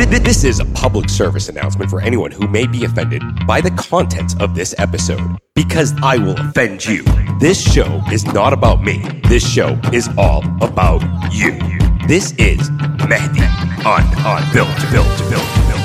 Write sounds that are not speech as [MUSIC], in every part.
This is a public service announcement for anyone who may be offended by the contents of this episode, because I will offend you. This show is not about me. This show is all about you. This is Mahdi on on built built built built.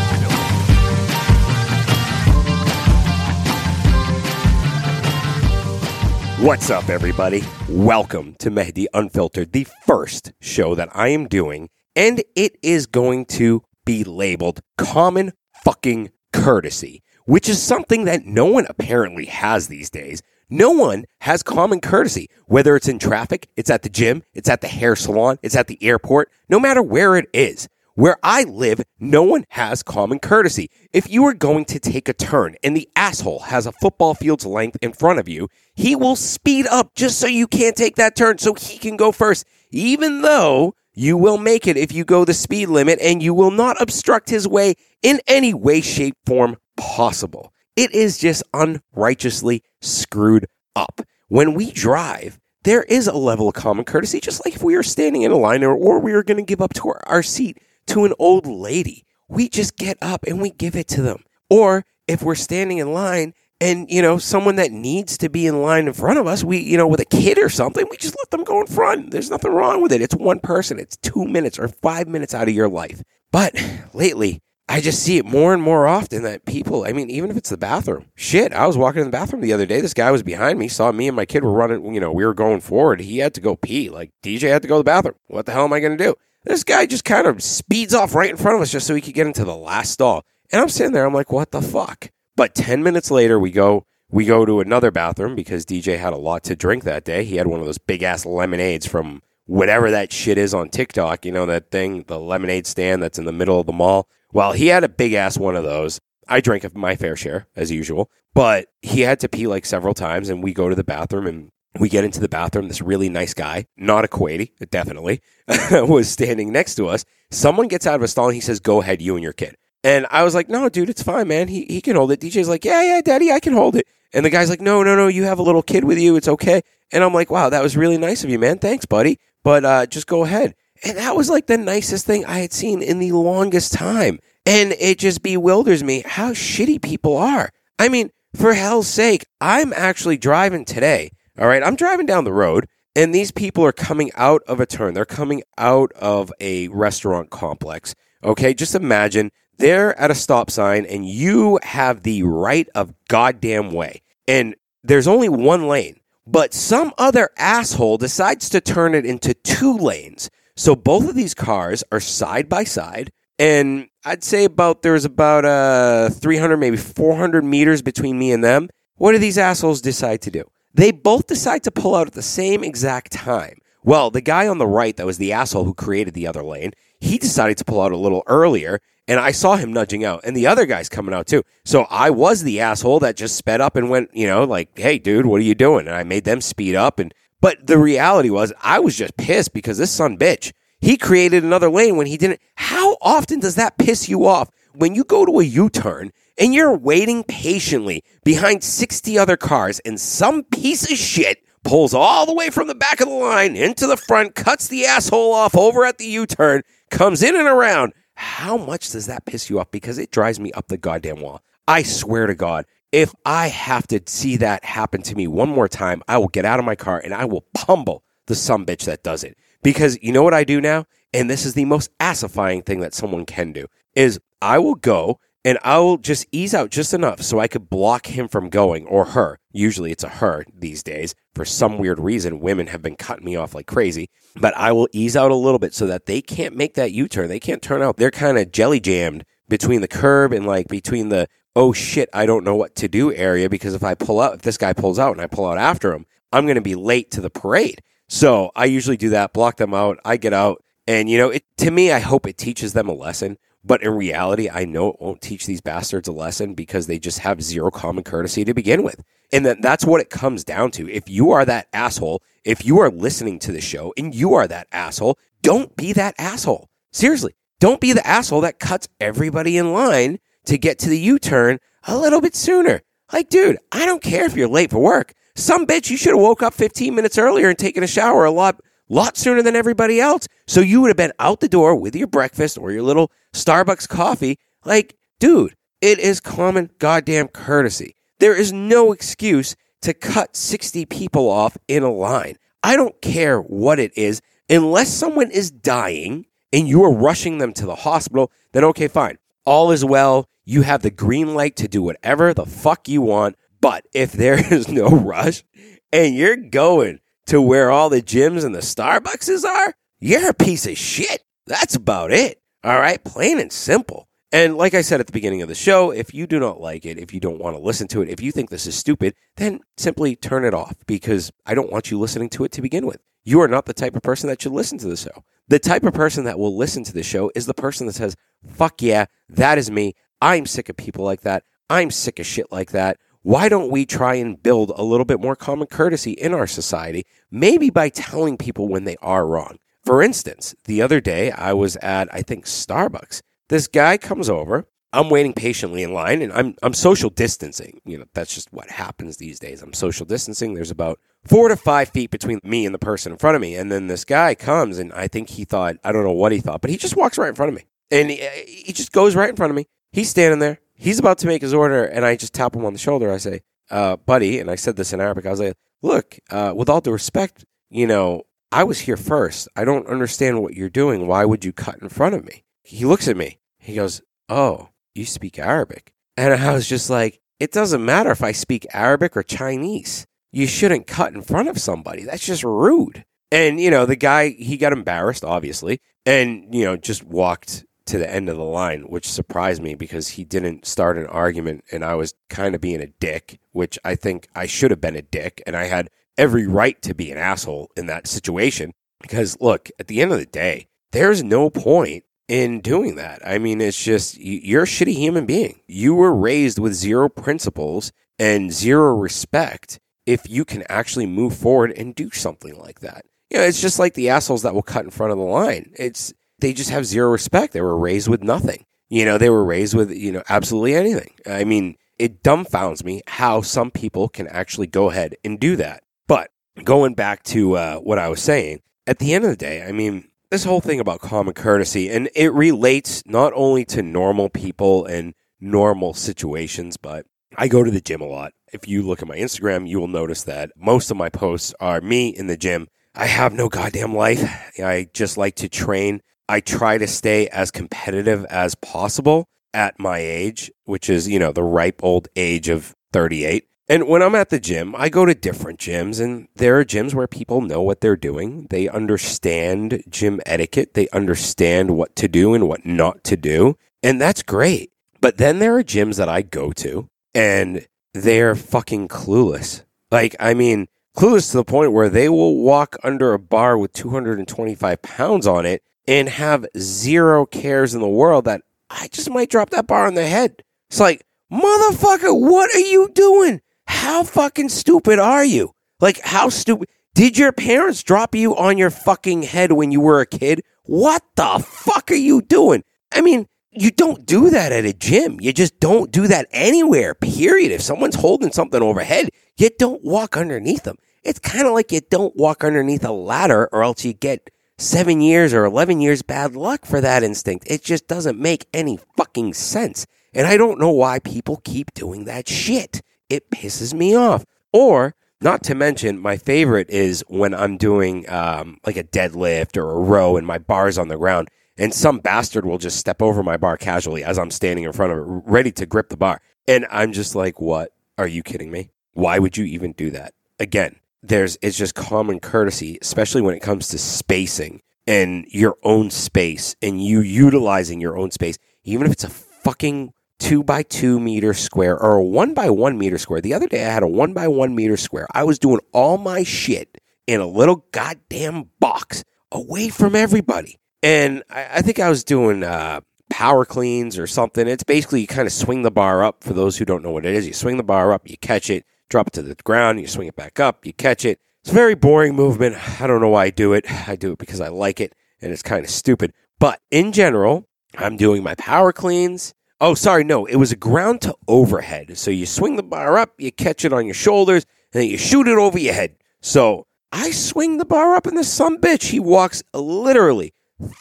What's up, everybody? Welcome to Mahdi Unfiltered, the first show that I am doing, and it is going to be labeled common fucking courtesy, which is something that no one apparently has these days. No one has common courtesy, whether it's in traffic, it's at the gym, it's at the hair salon, it's at the airport, no matter where it is. Where I live, no one has common courtesy. If you are going to take a turn and the asshole has a football field's length in front of you, he will speed up just so you can't take that turn so he can go first, even though you will make it if you go the speed limit and you will not obstruct his way in any way, shape, form possible. It is just unrighteously screwed up. When we drive, there is a level of common courtesy, just like if we are standing in a line or, or we are going to give up to our, our seat to an old lady. We just get up and we give it to them. Or if we're standing in line and, you know, someone that needs to be in line in front of us, we, you know, with a kid or something, we just let them go in front. There's nothing wrong with it. It's one person, it's two minutes or five minutes out of your life. But lately, I just see it more and more often that people, I mean, even if it's the bathroom, shit, I was walking in the bathroom the other day. This guy was behind me, saw me and my kid were running, you know, we were going forward. He had to go pee. Like, DJ had to go to the bathroom. What the hell am I going to do? This guy just kind of speeds off right in front of us just so he could get into the last stall. And I'm sitting there, I'm like, what the fuck? But 10 minutes later, we go, we go to another bathroom because DJ had a lot to drink that day. He had one of those big ass lemonades from whatever that shit is on TikTok. You know, that thing, the lemonade stand that's in the middle of the mall. Well, he had a big ass one of those. I drank my fair share as usual, but he had to pee like several times and we go to the bathroom and we get into the bathroom. This really nice guy, not a Kuwaiti, definitely, [LAUGHS] was standing next to us. Someone gets out of a stall and he says, Go ahead, you and your kid. And I was like, No, dude, it's fine, man. He, he can hold it. DJ's like, Yeah, yeah, daddy, I can hold it. And the guy's like, No, no, no, you have a little kid with you. It's okay. And I'm like, Wow, that was really nice of you, man. Thanks, buddy. But uh, just go ahead. And that was like the nicest thing I had seen in the longest time. And it just bewilders me how shitty people are. I mean, for hell's sake, I'm actually driving today all right, I'm driving down the road and these people are coming out of a turn. They're coming out of a restaurant complex. Okay, just imagine they're at a stop sign and you have the right of goddamn way. And there's only one lane, but some other asshole decides to turn it into two lanes. So both of these cars are side by side. And I'd say about there's about uh 300 maybe 400 meters between me and them. What do these assholes decide to do? They both decide to pull out at the same exact time. Well, the guy on the right that was the asshole who created the other lane, he decided to pull out a little earlier, and I saw him nudging out, and the other guy's coming out too. So I was the asshole that just sped up and went, you know, like, hey, dude, what are you doing? And I made them speed up. And but the reality was, I was just pissed because this son bitch, he created another lane when he didn't. How often does that piss you off when you go to a U turn and you're waiting patiently behind 60 other cars, and some piece of shit pulls all the way from the back of the line into the front, cuts the asshole off over at the U turn, comes in and around. How much does that piss you off? Because it drives me up the goddamn wall. I swear to God, if I have to see that happen to me one more time, I will get out of my car and I will pummel the some bitch that does it. Because you know what I do now? And this is the most assifying thing that someone can do is I will go and I'll just ease out just enough so I could block him from going or her. Usually it's a her these days. For some weird reason, women have been cutting me off like crazy. But I will ease out a little bit so that they can't make that U turn. They can't turn out. They're kind of jelly jammed between the curb and like between the, oh shit, I don't know what to do area because if I pull out, if this guy pulls out and I pull out after him, I'm going to be late to the parade. So I usually do that, block them out. I get out. And, you know, it, to me, I hope it teaches them a lesson but in reality, I know it won't teach these bastards a lesson because they just have zero common courtesy to begin with. And that that's what it comes down to. If you are that asshole, if you are listening to the show and you are that asshole, don't be that asshole. Seriously, don't be the asshole that cuts everybody in line to get to the U turn a little bit sooner. Like, dude, I don't care if you're late for work. Some bitch, you should have woke up 15 minutes earlier and taken a shower a lot lot sooner than everybody else. So you would have been out the door with your breakfast or your little Starbucks coffee. Like, dude, it is common goddamn courtesy. There is no excuse to cut 60 people off in a line. I don't care what it is, unless someone is dying and you are rushing them to the hospital, then okay, fine. All is well. You have the green light to do whatever the fuck you want. But if there [LAUGHS] is no rush and you're going to where all the gyms and the Starbuckses are, you're a piece of shit. That's about it. All right, plain and simple. And like I said at the beginning of the show, if you do not like it, if you don't want to listen to it, if you think this is stupid, then simply turn it off because I don't want you listening to it to begin with. You are not the type of person that should listen to the show. The type of person that will listen to the show is the person that says, fuck yeah, that is me. I'm sick of people like that. I'm sick of shit like that. Why don't we try and build a little bit more common courtesy in our society? Maybe by telling people when they are wrong. For instance, the other day I was at, I think, Starbucks. This guy comes over. I'm waiting patiently in line and I'm, I'm social distancing. You know, that's just what happens these days. I'm social distancing. There's about four to five feet between me and the person in front of me. And then this guy comes and I think he thought, I don't know what he thought, but he just walks right in front of me. And he, he just goes right in front of me. He's standing there. He's about to make his order. And I just tap him on the shoulder. I say, uh, buddy, and I said this in Arabic. I was like, look, uh, with all due respect, you know, I was here first. I don't understand what you're doing. Why would you cut in front of me? He looks at me. He goes, Oh, you speak Arabic. And I was just like, It doesn't matter if I speak Arabic or Chinese. You shouldn't cut in front of somebody. That's just rude. And, you know, the guy, he got embarrassed, obviously, and, you know, just walked to the end of the line, which surprised me because he didn't start an argument and I was kind of being a dick, which I think I should have been a dick. And I had every right to be an asshole in that situation because, look, at the end of the day, there's no point in doing that. I mean, it's just you're a shitty human being. You were raised with zero principles and zero respect if you can actually move forward and do something like that. You know, it's just like the assholes that will cut in front of the line. It's they just have zero respect. They were raised with nothing. You know, they were raised with, you know, absolutely anything. I mean, it dumbfounds me how some people can actually go ahead and do that. But going back to uh, what I was saying, at the end of the day, I mean, this whole thing about common courtesy, and it relates not only to normal people and normal situations, but I go to the gym a lot. If you look at my Instagram, you will notice that most of my posts are me in the gym. I have no goddamn life. I just like to train. I try to stay as competitive as possible at my age, which is, you know, the ripe old age of 38. And when I'm at the gym, I go to different gyms, and there are gyms where people know what they're doing. They understand gym etiquette, they understand what to do and what not to do. And that's great. But then there are gyms that I go to, and they're fucking clueless. Like, I mean, clueless to the point where they will walk under a bar with 225 pounds on it and have zero cares in the world that I just might drop that bar on the head. It's like, motherfucker, what are you doing? How fucking stupid are you? Like, how stupid? Did your parents drop you on your fucking head when you were a kid? What the fuck are you doing? I mean, you don't do that at a gym. You just don't do that anywhere, period. If someone's holding something overhead, you don't walk underneath them. It's kind of like you don't walk underneath a ladder or else you get seven years or 11 years bad luck for that instinct. It just doesn't make any fucking sense. And I don't know why people keep doing that shit it pisses me off. Or, not to mention, my favorite is when I'm doing um, like a deadlift or a row and my bar's on the ground, and some bastard will just step over my bar casually as I'm standing in front of it, ready to grip the bar. And I'm just like, what? Are you kidding me? Why would you even do that? Again, there's it's just common courtesy, especially when it comes to spacing and your own space and you utilizing your own space, even if it's a fucking two by two meter square or a one by one meter square. The other day I had a one by one meter square. I was doing all my shit in a little goddamn box away from everybody. And I, I think I was doing uh, power cleans or something. It's basically you kind of swing the bar up. For those who don't know what it is, you swing the bar up, you catch it, drop it to the ground, you swing it back up, you catch it. It's a very boring movement. I don't know why I do it. I do it because I like it and it's kind of stupid. But in general, I'm doing my power cleans Oh, sorry, no, it was a ground to overhead. So you swing the bar up, you catch it on your shoulders, and then you shoot it over your head. So I swing the bar up and this some bitch, he walks literally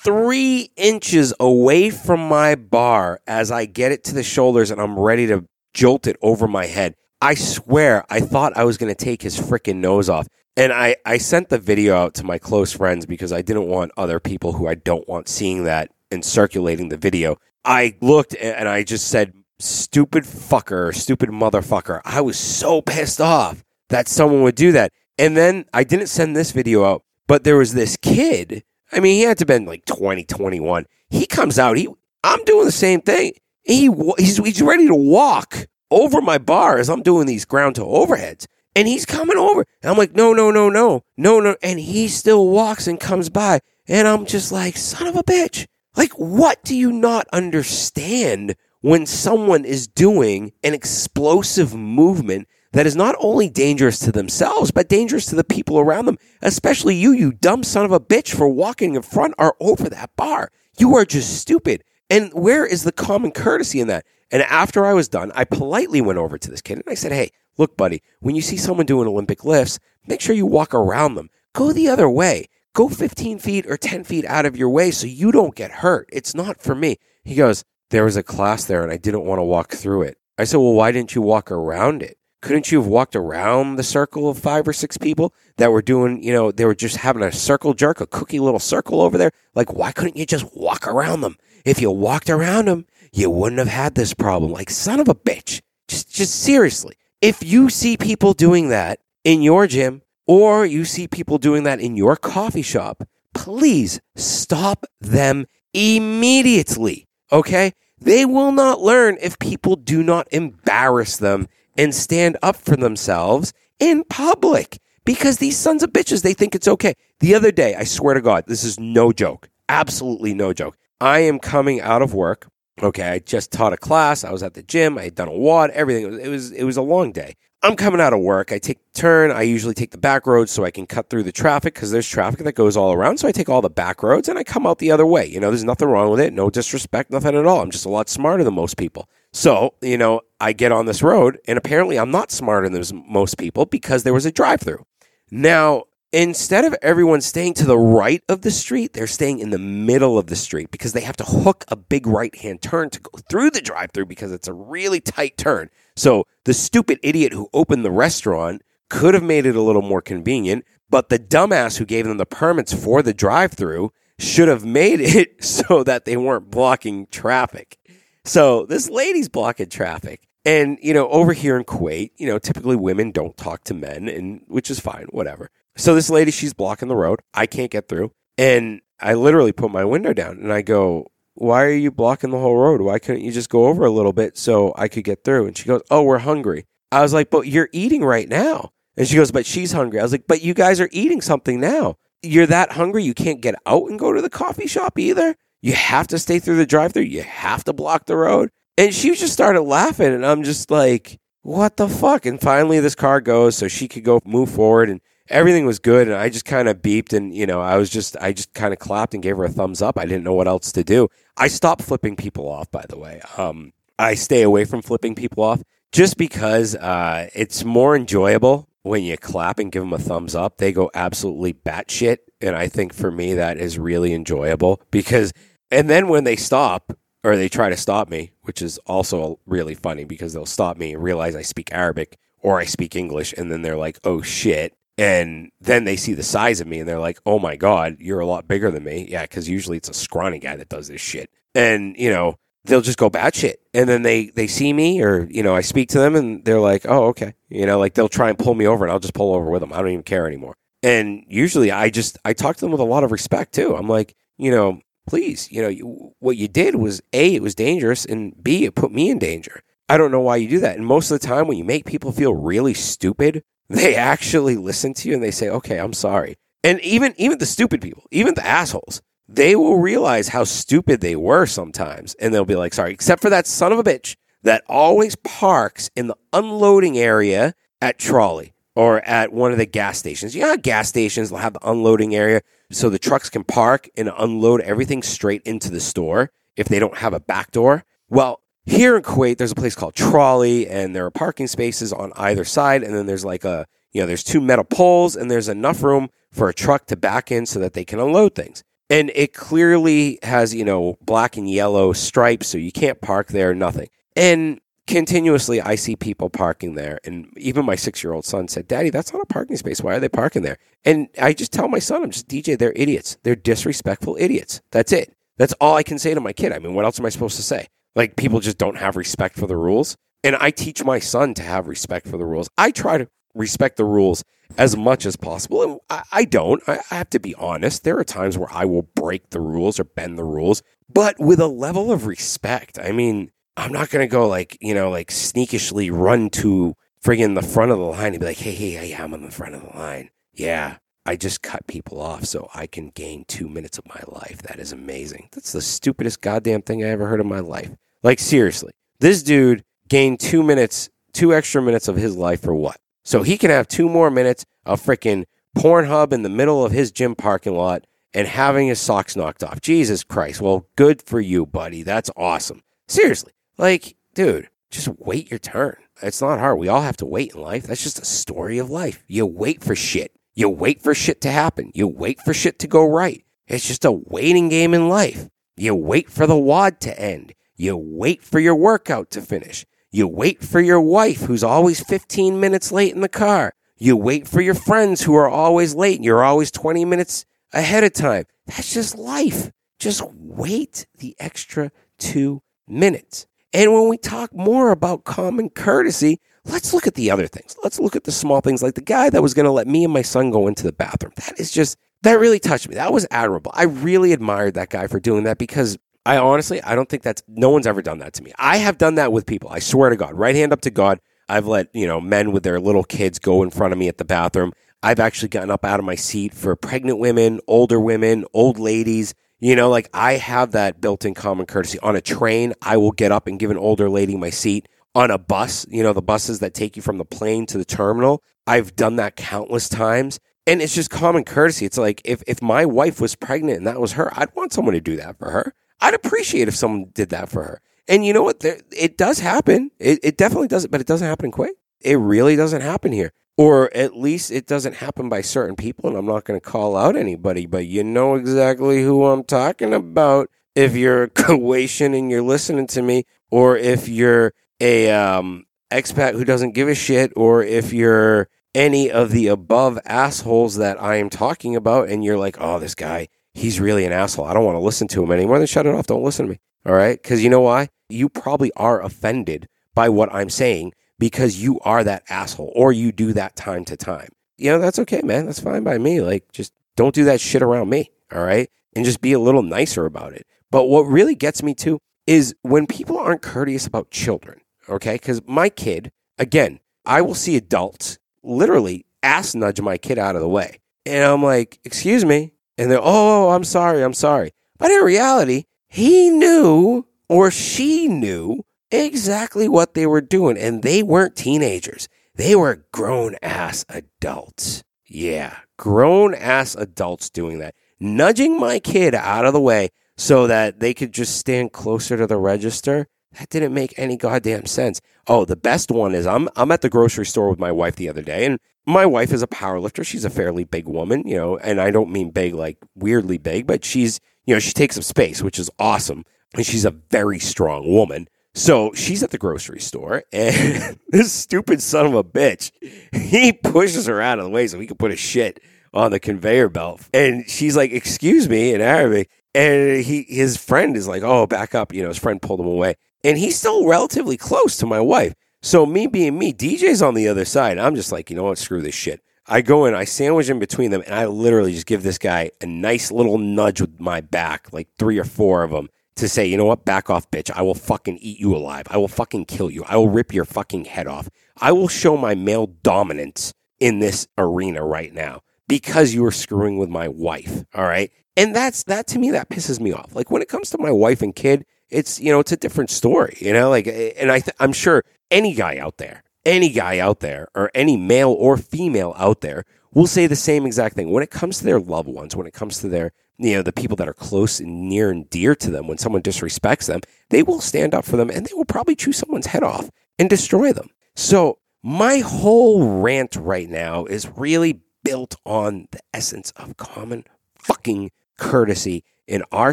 three inches away from my bar as I get it to the shoulders and I'm ready to jolt it over my head. I swear, I thought I was going to take his freaking nose off. And I, I sent the video out to my close friends because I didn't want other people who I don't want seeing that and circulating the video. I looked and I just said, stupid fucker, stupid motherfucker. I was so pissed off that someone would do that. And then I didn't send this video out, but there was this kid. I mean, he had to have been like 20, 21. He comes out. He, I'm doing the same thing. He, he's, he's ready to walk over my bar as I'm doing these ground to overheads. And he's coming over. And I'm like, no, no, no, no, no, no. And he still walks and comes by. And I'm just like, son of a bitch. Like, what do you not understand when someone is doing an explosive movement that is not only dangerous to themselves, but dangerous to the people around them, especially you, you dumb son of a bitch, for walking in front or over that bar? You are just stupid. And where is the common courtesy in that? And after I was done, I politely went over to this kid and I said, Hey, look, buddy, when you see someone doing Olympic lifts, make sure you walk around them. Go the other way. Go 15 feet or 10 feet out of your way so you don't get hurt. It's not for me. He goes, There was a class there and I didn't want to walk through it. I said, Well, why didn't you walk around it? Couldn't you have walked around the circle of five or six people that were doing, you know, they were just having a circle jerk, a cookie little circle over there? Like, why couldn't you just walk around them? If you walked around them, you wouldn't have had this problem. Like, son of a bitch. Just, just seriously. If you see people doing that in your gym or you see people doing that in your coffee shop, please stop them immediately. Okay? They will not learn if people do not embarrass them and stand up for themselves in public because these sons of bitches, they think it's okay. The other day, I swear to God, this is no joke, absolutely no joke. I am coming out of work. Okay, I just taught a class. I was at the gym. I had done a WOD, everything. It was, it was it was a long day. I'm coming out of work. I take turn. I usually take the back roads so I can cut through the traffic because there's traffic that goes all around. So I take all the back roads and I come out the other way. You know, there's nothing wrong with it. No disrespect, nothing at all. I'm just a lot smarter than most people. So, you know, I get on this road and apparently I'm not smarter than most people because there was a drive through. Now, instead of everyone staying to the right of the street, they're staying in the middle of the street because they have to hook a big right hand turn to go through the drive through because it's a really tight turn. So the stupid idiot who opened the restaurant could have made it a little more convenient, but the dumbass who gave them the permits for the drive through should have made [LAUGHS] it so that they weren't blocking traffic. So this lady's blocking traffic. And, you know, over here in Kuwait, you know, typically women don't talk to men and which is fine, whatever. So this lady, she's blocking the road. I can't get through. And I literally put my window down and I go, Why are you blocking the whole road? Why couldn't you just go over a little bit so I could get through? And she goes, Oh, we're hungry. I was like, But you're eating right now. And she goes, But she's hungry. I was like, But you guys are eating something now. You're that hungry, you can't get out and go to the coffee shop either. You have to stay through the drive through. You have to block the road. And she just started laughing. And I'm just like, What the fuck? And finally, this car goes so she could go move forward. And everything was good and I just kind of beeped and you know I was just I just kind of clapped and gave her a thumbs up. I didn't know what else to do. I stopped flipping people off by the way. Um I stay away from flipping people off just because uh it's more enjoyable when you clap and give them a thumbs up. They go absolutely batshit and I think for me that is really enjoyable because and then when they stop or they try to stop me, which is also really funny because they'll stop me and realize I speak Arabic or I speak English and then they're like, "Oh shit." And then they see the size of me and they're like, oh my God, you're a lot bigger than me. Yeah, because usually it's a scrawny guy that does this shit. And, you know, they'll just go batshit. And then they, they see me or, you know, I speak to them and they're like, oh, okay. You know, like they'll try and pull me over and I'll just pull over with them. I don't even care anymore. And usually I just, I talk to them with a lot of respect too. I'm like, you know, please, you know, you, what you did was A, it was dangerous and B, it put me in danger. I don't know why you do that. And most of the time when you make people feel really stupid, they actually listen to you and they say, okay, I'm sorry. And even, even the stupid people, even the assholes, they will realize how stupid they were sometimes. And they'll be like, sorry, except for that son of a bitch that always parks in the unloading area at trolley or at one of the gas stations. Know gas stations will have the unloading area so the trucks can park and unload everything straight into the store if they don't have a back door. Well, here in Kuwait, there's a place called Trolley, and there are parking spaces on either side, and then there's like a you know, there's two metal poles and there's enough room for a truck to back in so that they can unload things. And it clearly has, you know, black and yellow stripes, so you can't park there, nothing. And continuously, I see people parking there. And even my six year old son said, Daddy, that's not a parking space. Why are they parking there? And I just tell my son, I'm just, DJ, they're idiots. They're disrespectful idiots. That's it. That's all I can say to my kid. I mean, what else am I supposed to say? Like, people just don't have respect for the rules. And I teach my son to have respect for the rules. I try to respect the rules as much as possible. And I, I don't. I, I have to be honest. There are times where I will break the rules or bend the rules, but with a level of respect. I mean, I'm not going to go like, you know, like sneakishly run to friggin' the front of the line and be like, hey, hey, hey, I'm on the front of the line. Yeah, I just cut people off so I can gain two minutes of my life. That is amazing. That's the stupidest goddamn thing I ever heard in my life. Like, seriously, this dude gained two minutes, two extra minutes of his life for what? So he can have two more minutes of freaking Pornhub in the middle of his gym parking lot and having his socks knocked off. Jesus Christ. Well, good for you, buddy. That's awesome. Seriously. Like, dude, just wait your turn. It's not hard. We all have to wait in life. That's just a story of life. You wait for shit. You wait for shit to happen. You wait for shit to go right. It's just a waiting game in life. You wait for the WOD to end. You wait for your workout to finish. You wait for your wife who's always 15 minutes late in the car. You wait for your friends who are always late and you're always 20 minutes ahead of time. That's just life. Just wait the extra two minutes. And when we talk more about common courtesy, let's look at the other things. Let's look at the small things like the guy that was going to let me and my son go into the bathroom. That is just, that really touched me. That was admirable. I really admired that guy for doing that because I honestly, I don't think that's, no one's ever done that to me. I have done that with people. I swear to God, right hand up to God. I've let, you know, men with their little kids go in front of me at the bathroom. I've actually gotten up out of my seat for pregnant women, older women, old ladies. You know, like I have that built in common courtesy. On a train, I will get up and give an older lady my seat. On a bus, you know, the buses that take you from the plane to the terminal, I've done that countless times. And it's just common courtesy. It's like if, if my wife was pregnant and that was her, I'd want someone to do that for her. I'd appreciate if someone did that for her. And you know what? There, it does happen. It, it definitely does, but it doesn't happen quick. It really doesn't happen here. Or at least it doesn't happen by certain people. And I'm not going to call out anybody, but you know exactly who I'm talking about. If you're a [LAUGHS] Croatian and you're listening to me, or if you're a um, expat who doesn't give a shit, or if you're any of the above assholes that I am talking about, and you're like, oh, this guy, he's really an asshole. I don't want to listen to him anymore. Then shut it off. Don't listen to me. All right. Because you know why? You probably are offended by what I'm saying because you are that asshole or you do that time to time. You know, that's okay, man. That's fine by me. Like, just don't do that shit around me. All right. And just be a little nicer about it. But what really gets me to is when people aren't courteous about children. Okay. Because my kid, again, I will see adults literally ass nudge my kid out of the way. And I'm like, excuse me. And they're, oh, oh, I'm sorry. I'm sorry. But in reality, he knew or she knew exactly what they were doing. And they weren't teenagers, they were grown ass adults. Yeah, grown ass adults doing that. Nudging my kid out of the way so that they could just stand closer to the register. That didn't make any goddamn sense. Oh, the best one is I'm I'm at the grocery store with my wife the other day, and my wife is a power lifter. She's a fairly big woman, you know, and I don't mean big like weirdly big, but she's you know she takes up space, which is awesome, and she's a very strong woman. So she's at the grocery store, [LAUGHS] and this stupid son of a bitch, he pushes her out of the way so he can put a shit on the conveyor belt. And she's like, "Excuse me," in Arabic. And he, his friend is like, "Oh, back up!" You know, his friend pulled him away, and he's still relatively close to my wife. So me being me, DJ's on the other side. I'm just like, you know what? Screw this shit. I go in, I sandwich in between them, and I literally just give this guy a nice little nudge with my back, like three or four of them, to say, you know what? Back off, bitch. I will fucking eat you alive. I will fucking kill you. I will rip your fucking head off. I will show my male dominance in this arena right now because you were screwing with my wife. All right. And that's that to me, that pisses me off. Like when it comes to my wife and kid, it's, you know, it's a different story, you know, like, and I, th- I'm sure any guy out there, any guy out there, or any male or female out there will say the same exact thing when it comes to their loved ones, when it comes to their, you know, the people that are close and near and dear to them. When someone disrespects them, they will stand up for them and they will probably chew someone's head off and destroy them. So my whole rant right now is really built on the essence of common fucking courtesy in our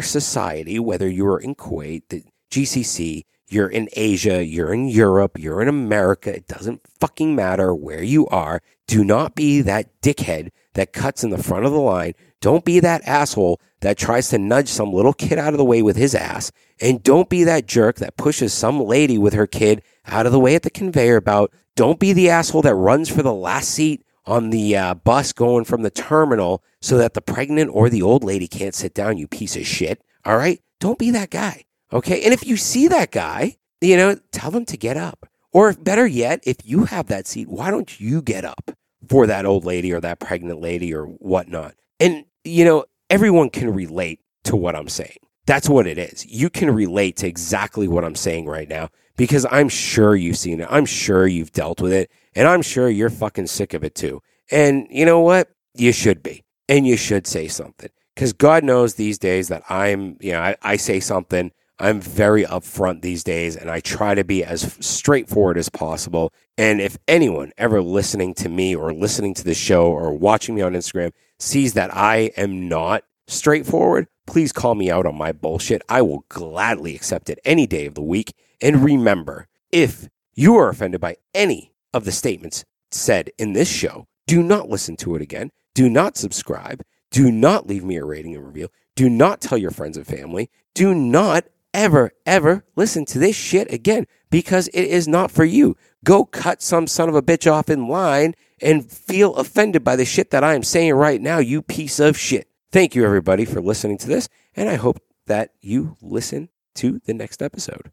society, whether you're in Kuwait, the GCC, you're in Asia, you're in Europe, you're in America. It doesn't fucking matter where you are. Do not be that dickhead that cuts in the front of the line. Don't be that asshole that tries to nudge some little kid out of the way with his ass. And don't be that jerk that pushes some lady with her kid out of the way at the conveyor belt. Don't be the asshole that runs for the last seat on the uh, bus going from the terminal so that the pregnant or the old lady can't sit down, you piece of shit. All right? Don't be that guy. Okay. And if you see that guy, you know, tell them to get up. Or if, better yet, if you have that seat, why don't you get up for that old lady or that pregnant lady or whatnot? And, you know, everyone can relate to what I'm saying. That's what it is. You can relate to exactly what I'm saying right now because I'm sure you've seen it. I'm sure you've dealt with it. And I'm sure you're fucking sick of it too. And you know what? You should be. And you should say something. Because God knows these days that I'm, you know, I, I say something I'm very upfront these days and I try to be as straightforward as possible. And if anyone ever listening to me or listening to the show or watching me on Instagram sees that I am not straightforward, please call me out on my bullshit. I will gladly accept it any day of the week. And remember, if you are offended by any of the statements said in this show, do not listen to it again. Do not subscribe. Do not leave me a rating and review. Do not tell your friends and family. Do not ever, ever listen to this shit again because it is not for you. Go cut some son of a bitch off in line and feel offended by the shit that I am saying right now, you piece of shit. Thank you, everybody, for listening to this, and I hope that you listen to the next episode.